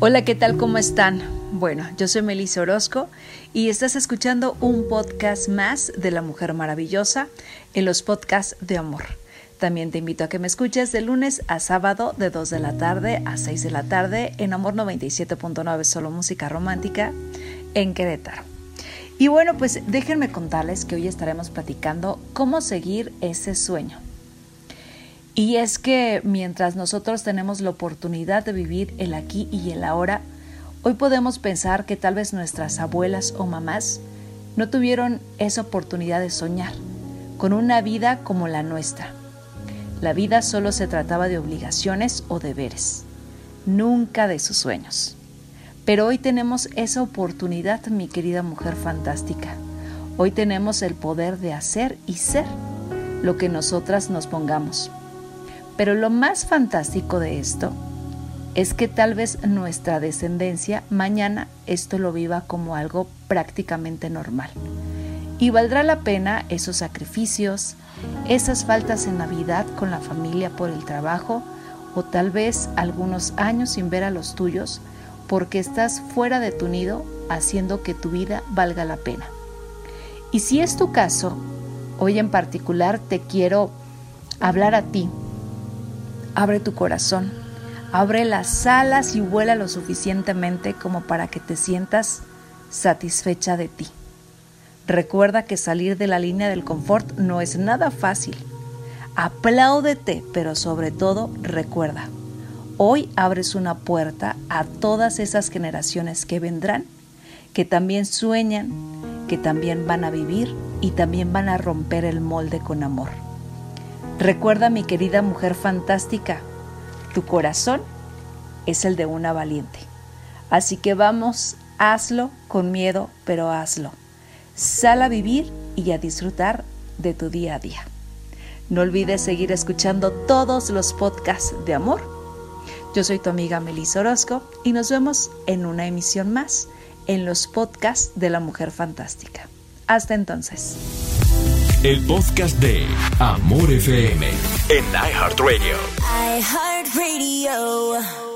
Hola, ¿qué tal? ¿Cómo están? Bueno, yo soy Melissa Orozco y estás escuchando un podcast más de La Mujer Maravillosa en los podcasts de amor. También te invito a que me escuches de lunes a sábado de 2 de la tarde a 6 de la tarde en Amor 97.9 Solo Música Romántica en Querétaro. Y bueno, pues déjenme contarles que hoy estaremos platicando cómo seguir ese sueño. Y es que mientras nosotros tenemos la oportunidad de vivir el aquí y el ahora, hoy podemos pensar que tal vez nuestras abuelas o mamás no tuvieron esa oportunidad de soñar con una vida como la nuestra. La vida solo se trataba de obligaciones o deberes, nunca de sus sueños. Pero hoy tenemos esa oportunidad, mi querida mujer fantástica. Hoy tenemos el poder de hacer y ser lo que nosotras nos pongamos. Pero lo más fantástico de esto es que tal vez nuestra descendencia mañana esto lo viva como algo prácticamente normal. Y valdrá la pena esos sacrificios, esas faltas en Navidad con la familia por el trabajo o tal vez algunos años sin ver a los tuyos porque estás fuera de tu nido haciendo que tu vida valga la pena. Y si es tu caso, hoy en particular te quiero hablar a ti Abre tu corazón, abre las alas y vuela lo suficientemente como para que te sientas satisfecha de ti. Recuerda que salir de la línea del confort no es nada fácil. Apláudete, pero sobre todo recuerda, hoy abres una puerta a todas esas generaciones que vendrán, que también sueñan, que también van a vivir y también van a romper el molde con amor. Recuerda, mi querida mujer fantástica, tu corazón es el de una valiente. Así que vamos, hazlo con miedo, pero hazlo. Sal a vivir y a disfrutar de tu día a día. No olvides seguir escuchando todos los podcasts de amor. Yo soy tu amiga Melissa Orozco y nos vemos en una emisión más en los podcasts de la Mujer Fantástica. Hasta entonces el podcast de Amor FM en iHeartRadio. iHeartRadio.